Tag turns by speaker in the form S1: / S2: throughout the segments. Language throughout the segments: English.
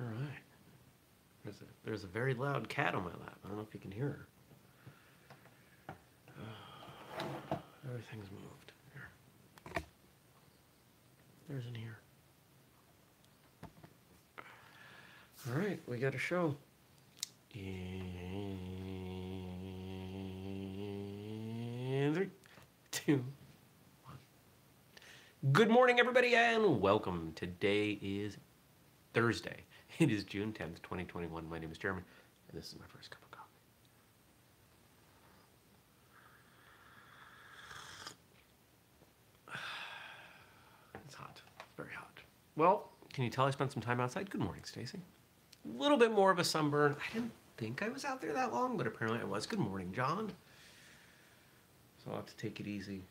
S1: All right. There's a, there's a very loud cat on my lap. I don't know if you can hear her. Uh, everything's moved. Here. There's an ear. All right, we got a show. Three, two, one. Good morning, everybody, and welcome. Today is Thursday. It is June 10th, 2021. My name is Jeremy, and this is my first cup of coffee. It's hot. It's very hot. Well, can you tell I spent some time outside? Good morning, Stacy. A little bit more of a sunburn. I didn't think I was out there that long, but apparently I was. Good morning, John. So I'll have to take it easy.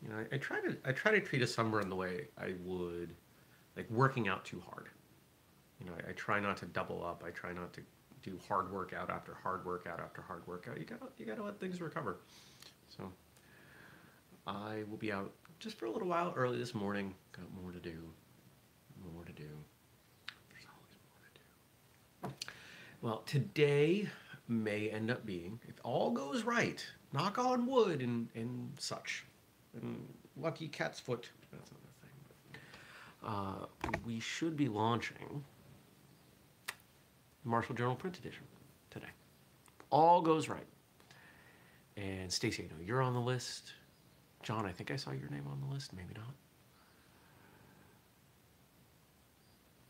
S1: You know, I, I try to I try to treat a sunburn the way I would like working out too hard. You know, I, I try not to double up. I try not to do hard workout after hard workout after hard workout. You gotta you gotta let things recover. So I will be out just for a little while early this morning. Got more to do. More to do. There's always more to do. Well, today may end up being, if all goes right, knock on wood and, and such, and lucky cat's foot. That's another thing. Uh, we should be launching Martial Journal print edition today. All goes right. And Stacy, I know you're on the list. John, I think I saw your name on the list. Maybe not.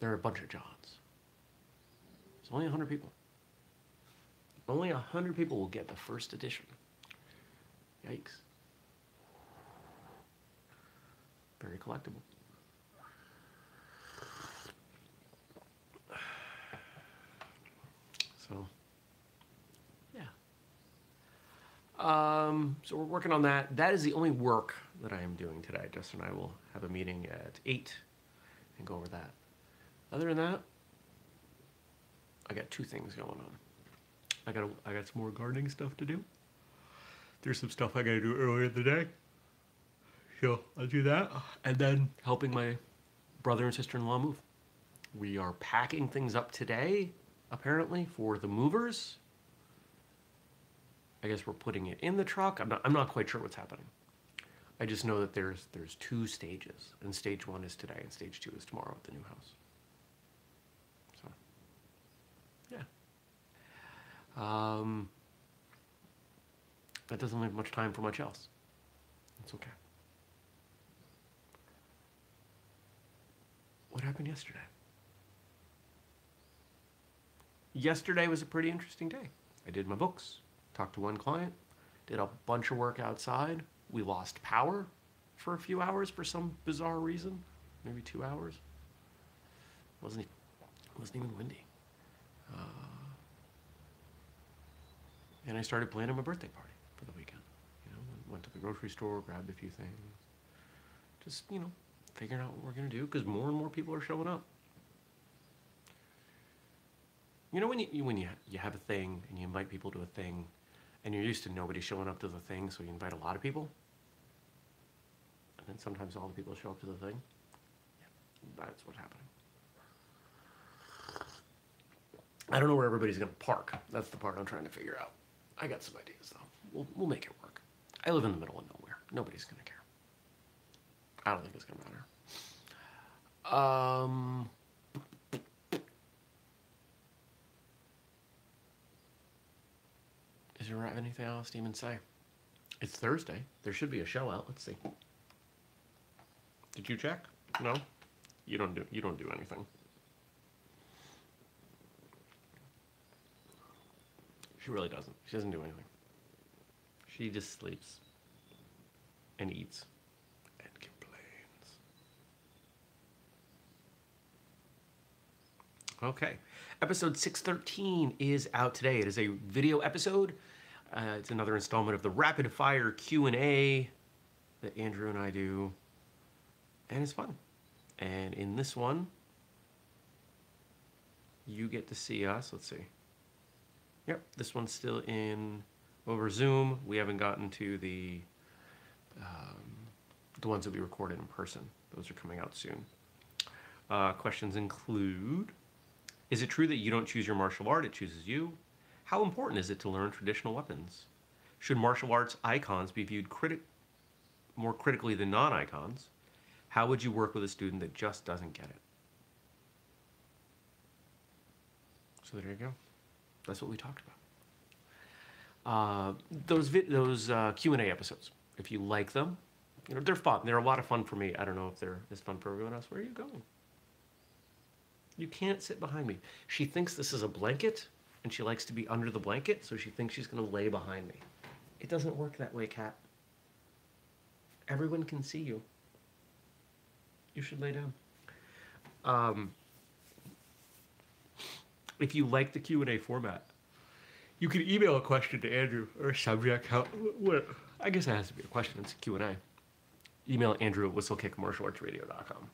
S1: There are a bunch of Johns. It's only 100 people. Only 100 people will get the first edition. Yikes. Very collectible. So, yeah. Um, so we're working on that. That is the only work that I am doing today. Justin and I will have a meeting at 8 and go over that. Other than that, I got two things going on. I got I got some more gardening stuff to do. There's some stuff I got to do earlier in the day. So I'll do that, and then helping my brother and sister-in-law move. We are packing things up today, apparently, for the movers. I guess we're putting it in the truck. I'm not, I'm not quite sure what's happening. I just know that there's there's two stages, and stage one is today, and stage two is tomorrow at the new house. So, yeah. Um, that doesn't leave much time for much else. It's okay. What happened yesterday? Yesterday was a pretty interesting day. I did my books, talked to one client, did a bunch of work outside. We lost power for a few hours for some bizarre reason, maybe two hours. wasn't e- wasn't even windy. Uh, and I started planning my birthday party for the weekend. You know, went to the grocery store, grabbed a few things. Just, you know, figuring out what we're to do because more and more people are showing up. You know, when you- when you, you have a thing and you invite people to a thing and you're used to nobody showing up to the thing, so you invite a lot of people. And then sometimes all the people show up to the thing. That's what's happening. I don't know where everybody's going to park. That's the part I'm trying to figure out. I got some ideas though. We'll, we'll make it work. I live in the middle of nowhere. Nobody's going to care. I don't think it's going to matter. Um, is have anything else to even say? It's Thursday. There should be a show out. Let's see. Did you check? No. You don't do. You don't do anything. She really doesn't. She doesn't do anything. She just sleeps and eats and complains. Okay. Episode 613 is out today. It is a video episode. Uh, it's another installment of the rapid fire Q&A that Andrew and I do. And it's fun. And in this one, you get to see us. Let's see. Yep, this one's still in over Zoom. We haven't gotten to the um, the ones that we recorded in person. Those are coming out soon. Uh, questions include Is it true that you don't choose your martial art, it chooses you? How important is it to learn traditional weapons? Should martial arts icons be viewed criti- more critically than non icons? How would you work with a student that just doesn't get it? So there you go. That's what we talked about. Uh, those those uh, Q and A episodes, if you like them, you know they're fun. They're a lot of fun for me. I don't know if they're as fun for everyone else. Where are you going? You can't sit behind me. She thinks this is a blanket, and she likes to be under the blanket, so she thinks she's going to lay behind me. It doesn't work that way, Cat. Everyone can see you. You should lay down. Um, if you like the Q&A format, you can email a question to Andrew or a subject. How, what, I guess it has to be a question. It's a Q&A. Email Andrew at whistlekickmartialartsradio.com.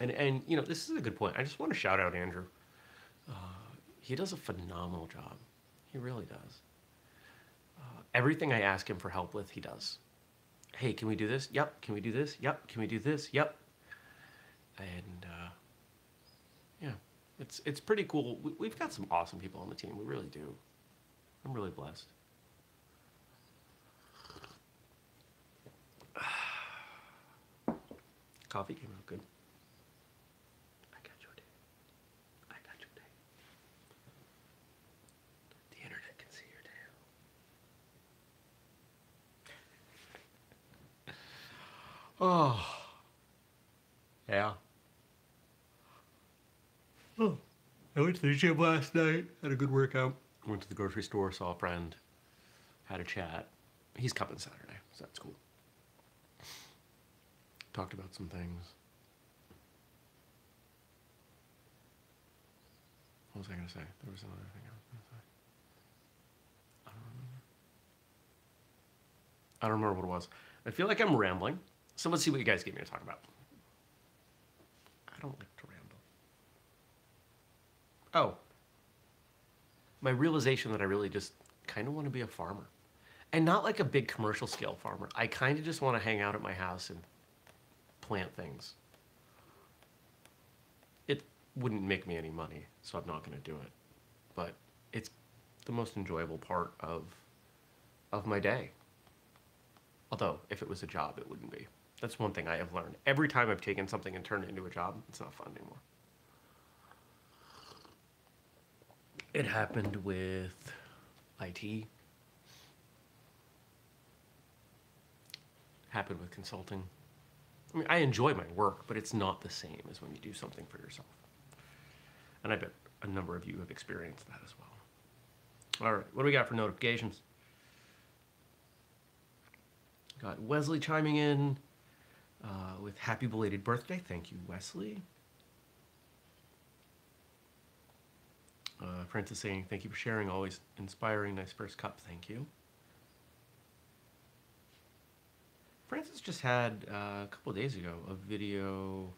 S1: And, and, you know, this is a good point. I just want to shout out Andrew. Uh, he does a phenomenal job. He really does. Uh, everything I ask him for help with, he does. Hey, can we do this? Yep. Can we do this? Yep. Can we do this? Yep. And uh, yeah, it's it's pretty cool. We, we've got some awesome people on the team. We really do. I'm really blessed. Coffee came out good. I got your day. I got your day. The internet can see your day. Oh. Yeah. Oh. I went to the gym last night, had a good workout. Went to the grocery store, saw a friend, had a chat. He's coming Saturday, so that's cool. Talked about some things. What was I to say? There was another thing I was to say. I don't remember. I don't remember what it was. I feel like I'm rambling. So let's see what you guys gave me to talk about. I don't like to ramble. Oh. My realization that I really just kind of want to be a farmer. And not like a big commercial scale farmer. I kind of just want to hang out at my house and plant things. It wouldn't make me any money, so I'm not going to do it. But it's the most enjoyable part of of my day. Although, if it was a job, it wouldn't be. That's one thing I have learned. Every time I've taken something and turned it into a job, it's not fun anymore. It happened with IT. Happened with consulting. I mean, I enjoy my work, but it's not the same as when you do something for yourself. And I bet a number of you have experienced that as well. All right, what do we got for notifications? Got Wesley chiming in uh, with happy belated birthday. Thank you, Wesley. Uh, Francis saying, thank you for sharing, always inspiring. Nice first cup, thank you. Francis just had uh, a couple days ago a video,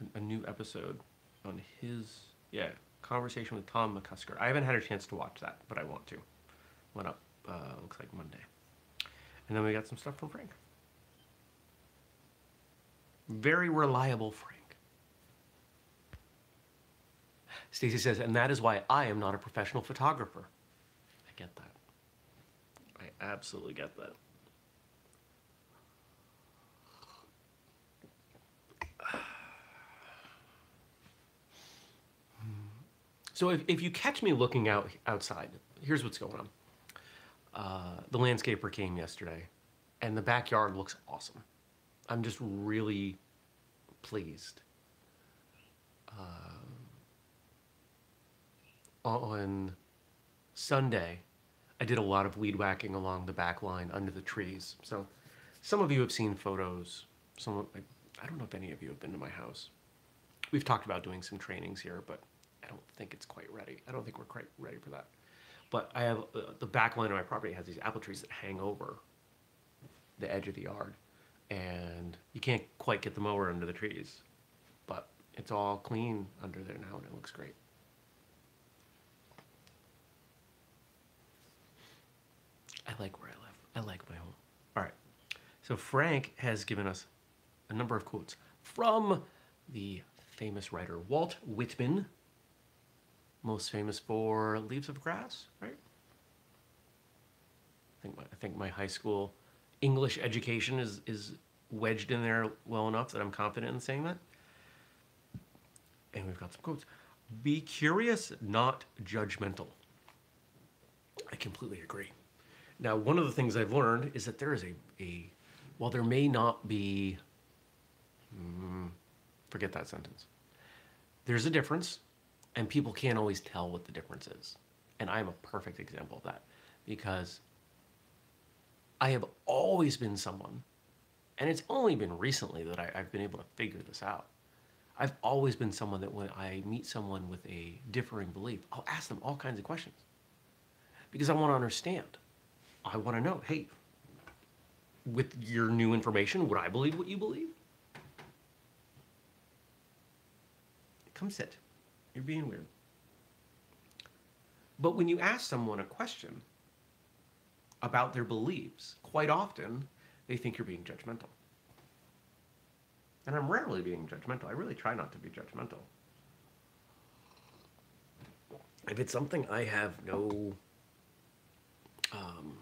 S1: a, a new episode on his, yeah, conversation with Tom McCusker. I haven't had a chance to watch that, but I want to. Went up, uh, looks like Monday. And then we got some stuff from Frank. Very reliable Frank. Stacy says, and that is why I am not a professional photographer. I get that. I absolutely get that. So if, if you catch me looking out outside, here's what's going on. Uh, the landscaper came yesterday, and the backyard looks awesome. I'm just really pleased. Uh, on Sunday, I did a lot of weed whacking along the back line under the trees. So some of you have seen photos. Some of, I don't know if any of you have been to my house. We've talked about doing some trainings here, but I don't think it's quite ready. I don't think we're quite ready for that. But I have uh, the back line of my property has these apple trees that hang over the edge of the yard, and you can't quite get the mower under the trees, but it's all clean under there now, and it looks great. I like where I live. I like my home. All right. So Frank has given us a number of quotes from the famous writer Walt Whitman, most famous for Leaves of Grass, right? I think my, I think my high school English education is is wedged in there well enough that I'm confident in saying that. And we've got some quotes. Be curious, not judgmental. I completely agree. Now, one of the things I've learned is that there is a, a while there may not be, mm, forget that sentence, there's a difference, and people can't always tell what the difference is. And I'm a perfect example of that because I have always been someone, and it's only been recently that I, I've been able to figure this out. I've always been someone that when I meet someone with a differing belief, I'll ask them all kinds of questions because I want to understand. I want to know, hey, with your new information, would I believe what you believe? Come sit. You're being weird. But when you ask someone a question about their beliefs, quite often they think you're being judgmental. And I'm rarely being judgmental. I really try not to be judgmental. If it's something I have no, um,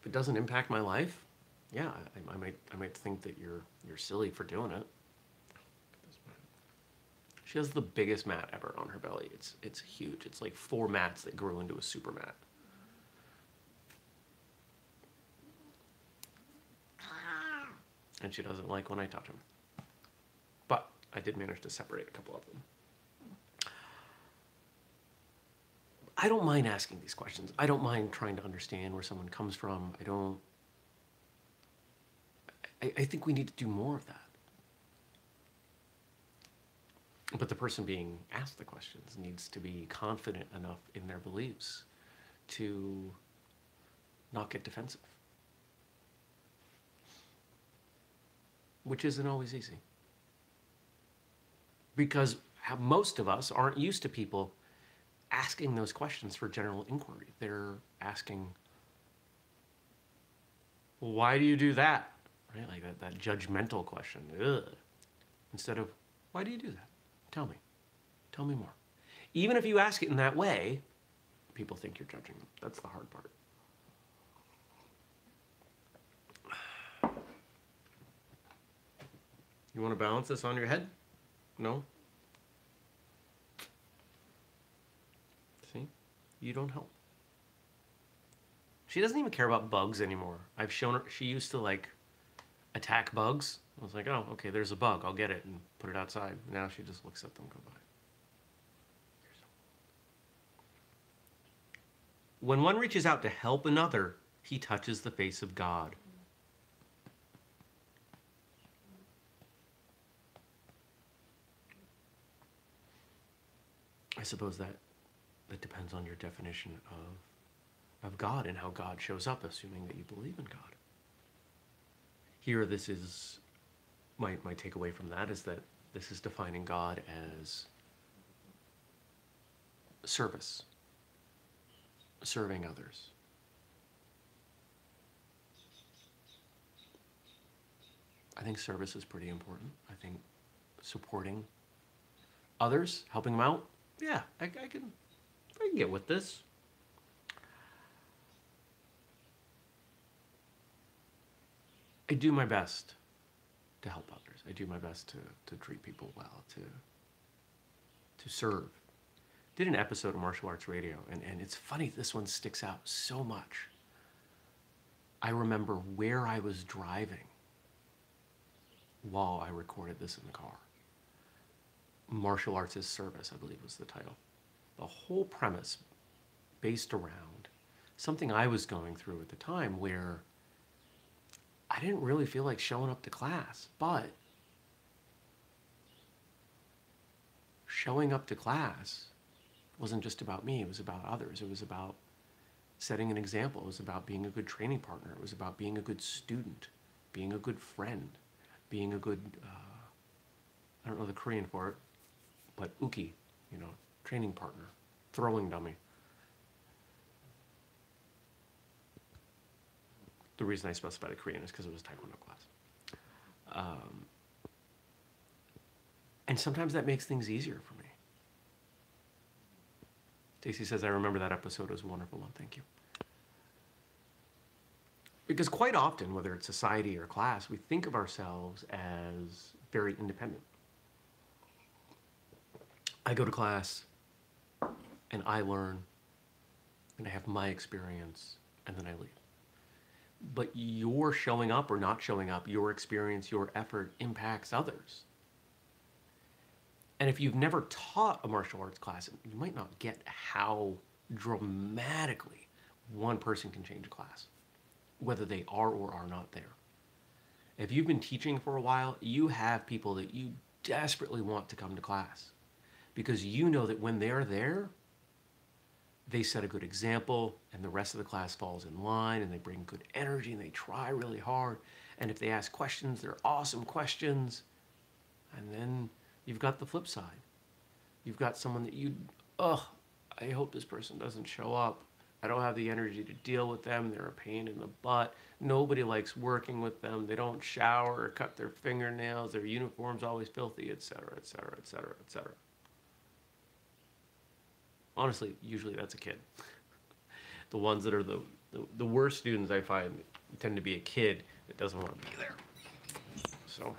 S1: if it doesn't impact my life, yeah, I, I might, I might think that you're, you're silly for doing it. She has the biggest mat ever on her belly. It's, it's huge. It's like four mats that grew into a super mat. And she doesn't like when I touch them. But I did manage to separate a couple of them. I don't mind asking these questions. I don't mind trying to understand where someone comes from. I don't. I, I think we need to do more of that. But the person being asked the questions needs to be confident enough in their beliefs to not get defensive. Which isn't always easy. Because most of us aren't used to people asking those questions for general inquiry. They're asking, why do you do that? Right? Like that, that judgmental question. Ugh. Instead of, why do you do that? Tell me. Tell me more. Even if you ask it in that way, people think you're judging them. That's the hard part. You want to balance this on your head? No? See? You don't help. She doesn't even care about bugs anymore. I've shown her, she used to like attack bugs. I was like, oh, okay, there's a bug. I'll get it and put it outside. Now she just looks at them go by. When one reaches out to help another, he touches the face of God. I suppose that that depends on your definition of of God and how God shows up, assuming that you believe in God. Here, this is my my takeaway from that is that this is defining God as service, serving others. I think service is pretty important. I think supporting others, helping them out, yeah, I, I can, I can get with this. I do my best to help others. I do my best to, to treat people well, to to serve. Did an episode of Martial Arts Radio, and, and it's funny, this one sticks out so much. I remember where I was driving while I recorded this in the car martial arts as service, I believe was the title. The whole premise based around something I was going through at the time where I didn't really feel like showing up to class, but showing up to class wasn't just about me, it was about others. It was about setting an example, it was about being a good training partner, it was about being a good student, being a good friend, being a good, uh, I don't know the Korean for it, but uke, you know, training partner, throwing dummy. The reason I specified a Korean is because it was Taekwondo class. Um, And sometimes that makes things easier for me. Stacy says, I remember that episode. It was a wonderful one. Thank you. Because quite often, whether it's society or class, we think of ourselves as very independent. I go to class and I learn and I have my experience and then I leave. But your showing up or not showing up, your experience, your effort impacts others. And if you've never taught a martial arts class, you might not get how dramatically one person can change a class, whether they are or are not there. If you've been teaching for a while, you have people that you desperately want to come to class because you know that when they're there, they set a good example and the rest of the class falls in line and they bring good energy and they try really hard. And if they ask questions, they're awesome questions. And then you've got the flip side. You've got someone that you, ugh, I hope this person doesn't show up. I don't have the energy to deal with them. They're a pain in the butt. Nobody likes working with them. They don't shower or cut their fingernails. Their uniform's always filthy, etc., etc., etc., etc honestly, usually that's a kid. the ones that are the, the, the, worst students I find tend to be a kid that doesn't want to be there. So,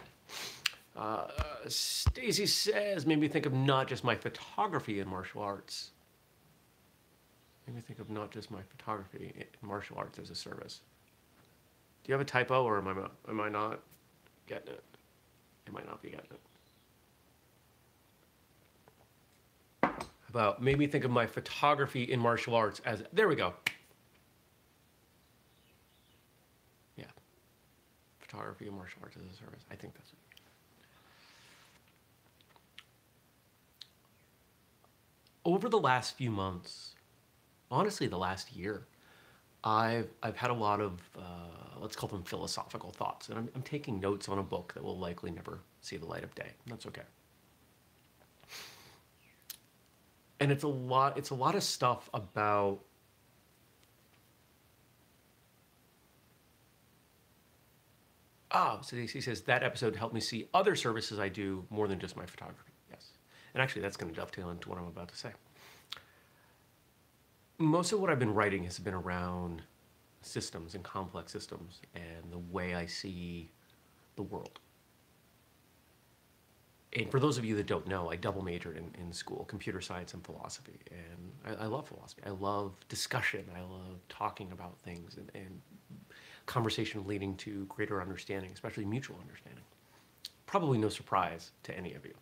S1: uh, Stacy says, made me think of not just my photography in martial arts. Made me think of not just my photography in martial arts as a service. Do you have a typo or am I, am I not getting it? I might not be getting it. About made me think of my photography in martial arts as there we go. Yeah. Photography in martial arts as a service. I think that's it. Over the last few months, honestly the last year, I've, I've had a lot of, uh, let's call them philosophical thoughts. And I'm, I'm taking notes on a book that will likely never see the light of day. That's okay. And it's a lot it's a lot of stuff about Oh, so he says that episode helped me see other services I do more than just my photography. Yes. And actually, that's going to dovetail into what I'm about to say. Most of what I've been writing has been around systems and complex systems and the way I see the world and for those of you that don't know, I double majored in, in school, computer science and philosophy. And I, I love philosophy. I love discussion. I love talking about things and, and conversation leading to greater understanding, especially mutual understanding. Probably no surprise to any of you.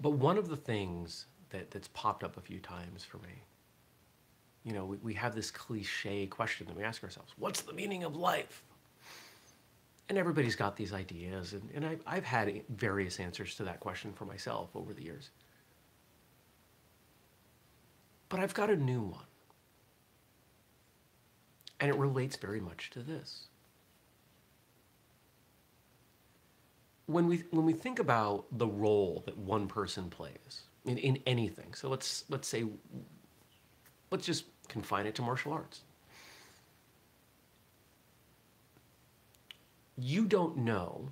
S1: But one of the things that, that's popped up a few times for me, you know, we, we have this cliche question that we ask ourselves what's the meaning of life? And everybody's got these ideas, and, and I, I've had various answers to that question for myself over the years. But I've got a new one. And it relates very much to this. When we, when we think about the role that one person plays in, in anything, so let's, let's say, let's just confine it to martial arts. You don't know,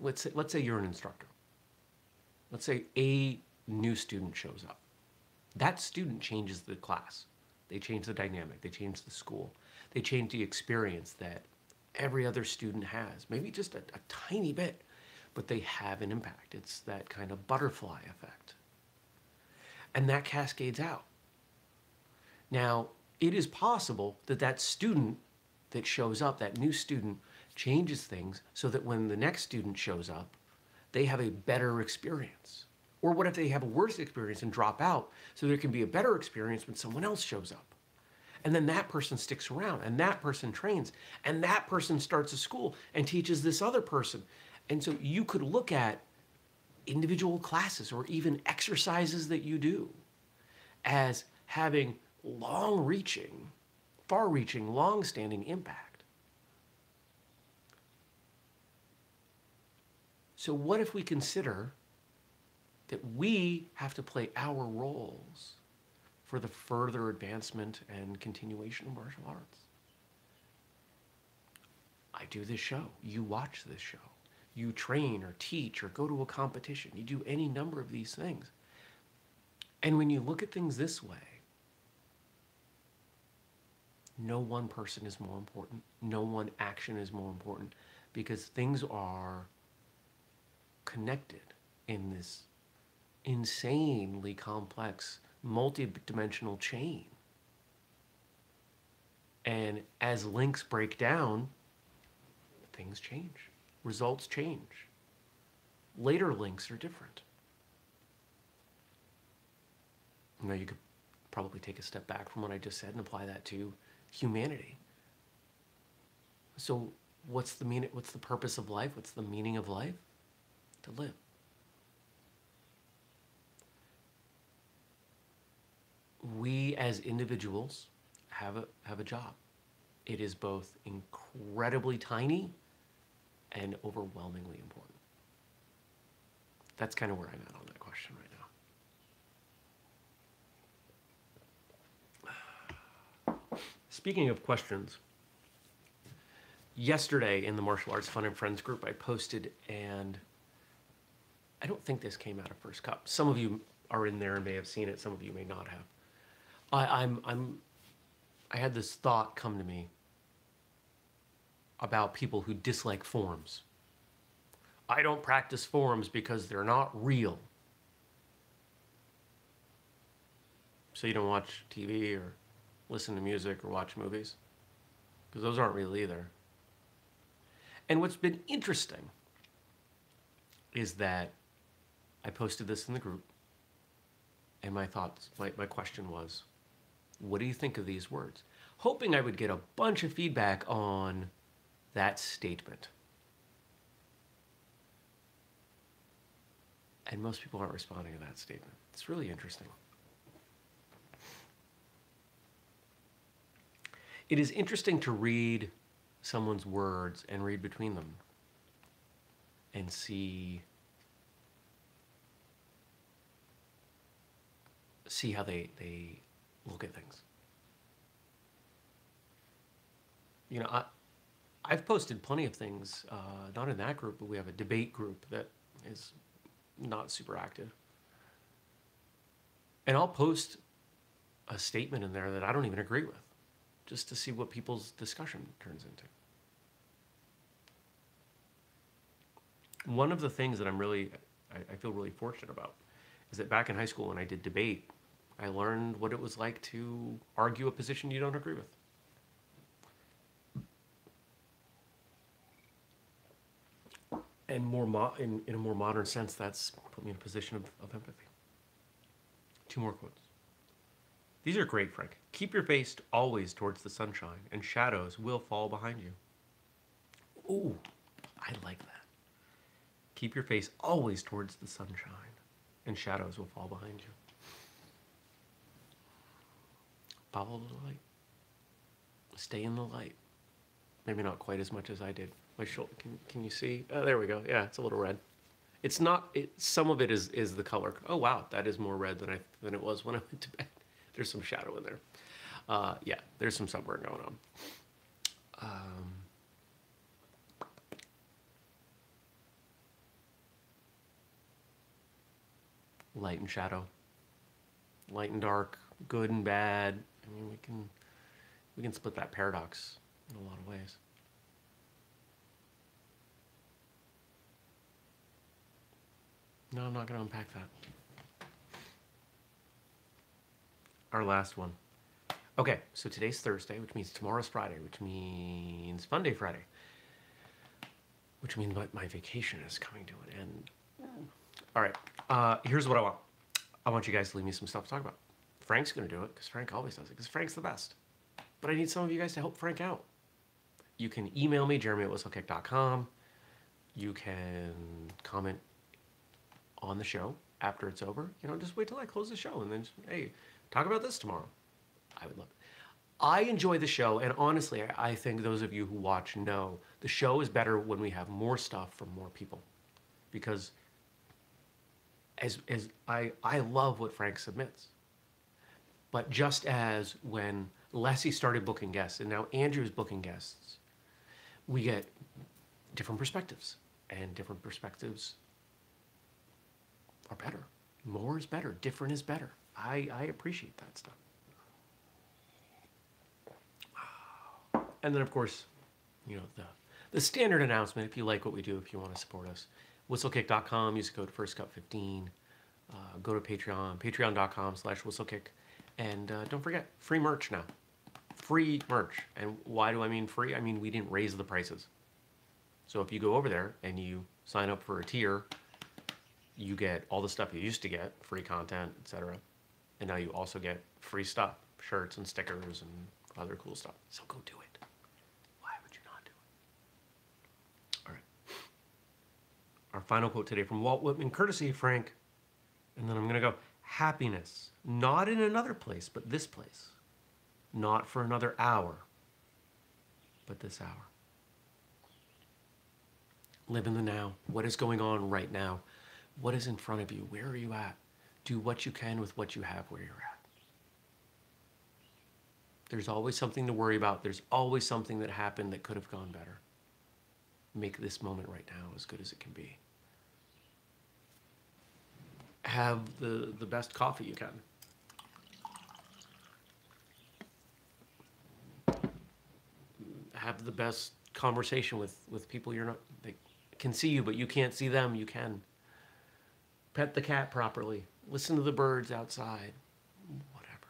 S1: let's say, let's say you're an instructor. Let's say a new student shows up. That student changes the class. They change the dynamic. They change the school. They change the experience that every other student has. Maybe just a, a tiny bit, but they have an impact. It's that kind of butterfly effect. And that cascades out. Now, it is possible that that student that shows up, that new student, changes things so that when the next student shows up, they have a better experience. Or what if they have a worse experience and drop out so there can be a better experience when someone else shows up? And then that person sticks around and that person trains and that person starts a school and teaches this other person. And so you could look at individual classes or even exercises that you do as having long reaching, far reaching, long standing impact. So, what if we consider that we have to play our roles for the further advancement and continuation of martial arts? I do this show. You watch this show. you train or teach or go to a competition. You do any number of these things. And when you look at things this way, no one person is more important. No one action is more important because things are connected in this insanely complex, multi-dimensional chain. And as links break down, things change, results change. Later links are different. Now you could probably take a step back from what I just said and apply that to humanity. So what's the meaning what's the purpose of life? What's the meaning of life? To live. We as individuals have a have a job. It is both incredibly tiny and overwhelmingly important. That's kind of where I'm at on that question right now. Speaking of questions, yesterday in the Martial Arts Fun and Friends group, I posted, and I don't think this came out of First Cup. Some of you are in there and may have seen it. Some of you may not have. I, I'm, I'm, I had this thought come to me about people who dislike forms. I don't practice forms because they're not real. So you don't watch TV or listen to music or watch movies? Because those aren't real either. And what's been interesting is that I posted this in the group, and my thoughts, my, my question was, what do you think of these words? Hoping I would get a bunch of feedback on that statement. And most people aren't responding to that statement. It's really interesting. It is interesting to read someone's words and read between them and see see how they, they look at things. You know, I, I've posted plenty of things, uh, not in that group, but we have a debate group that is not super active. And I'll post a statement in there that I don't even agree with, just to see what people's discussion turns into. One of the things that I'm really, I, I feel really fortunate about, is that back in high school when I did debate, I learned what it was like to argue a position you don't agree with. and more mo- in, in a more modern sense, that's put me in a position of, of empathy. Two more quotes. These are great, Frank. Keep your face always towards the sunshine, and shadows will fall behind you. Ooh, I like that. Keep your face always towards the sunshine, and shadows will fall behind you. Follow the light. Stay in the light. Maybe not quite as much as I did my shoulder. Can, can you see? Oh, there we go. Yeah, it's a little red. It's not. It, some of it is is the color. Oh wow, that is more red than I than it was when I went to bed. There's some shadow in there. Uh, yeah, there's some sunburn going on. Um, light and shadow, light and dark, good and bad. I mean, we can we can split that paradox in a lot of ways. No, I'm not going to unpack that. Our last one. Okay, so today's Thursday, which means tomorrow's Friday, which means Fun Day Friday, which means my, my vacation is coming to an end. Oh. All right, uh, here's what I want. I want you guys to leave me some stuff to talk about. Frank's going to do it because Frank always does it because Frank's the best. But I need some of you guys to help Frank out. You can email me, jeremy at whistlekick.com. You can comment on the show after it's over. You know, just wait till I close the show and then, hey, talk about this tomorrow. I would love it. I enjoy the show, and honestly, I think those of you who watch know the show is better when we have more stuff from more people, because as as I I love what Frank submits, but just as when Leslie started booking guests and now Andrew's booking guests, we get different perspectives and different perspectives are better. More is better. Different is better. I, I appreciate that stuff. And then, of course, you know, the, the standard announcement if you like what we do, if you want to support us, whistlekick.com, use code FirstCup15. Uh, go to Patreon, patreon.com slash whistlekick. And uh, don't forget, free merch now. Free merch. And why do I mean free? I mean, we didn't raise the prices. So if you go over there and you sign up for a tier, you get all the stuff you used to get, free content, etc. And now you also get free stuff, shirts and stickers and other cool stuff. So go do it. Why would you not do it? All right. Our final quote today from Walt Whitman, courtesy of Frank. And then I'm going to go happiness, not in another place, but this place. Not for another hour, but this hour. Live in the now. What is going on right now? What is in front of you? Where are you at? Do what you can with what you have where you're at. There's always something to worry about. There's always something that happened that could have gone better. Make this moment right now as good as it can be. Have the, the best coffee you can. Have the best conversation with, with people you're not, they can see you, but you can't see them. You can. Pet the cat properly. Listen to the birds outside. Whatever.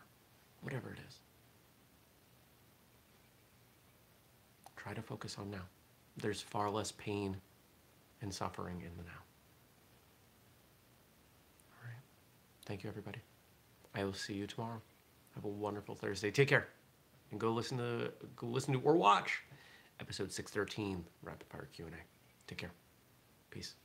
S1: Whatever it is. Try to focus on now. There's far less pain and suffering in the now. All right. Thank you, everybody. I will see you tomorrow. Have a wonderful Thursday. Take care, and go listen to go listen to or watch episode six thirteen Rapid Fire Q and A. Take care. Peace.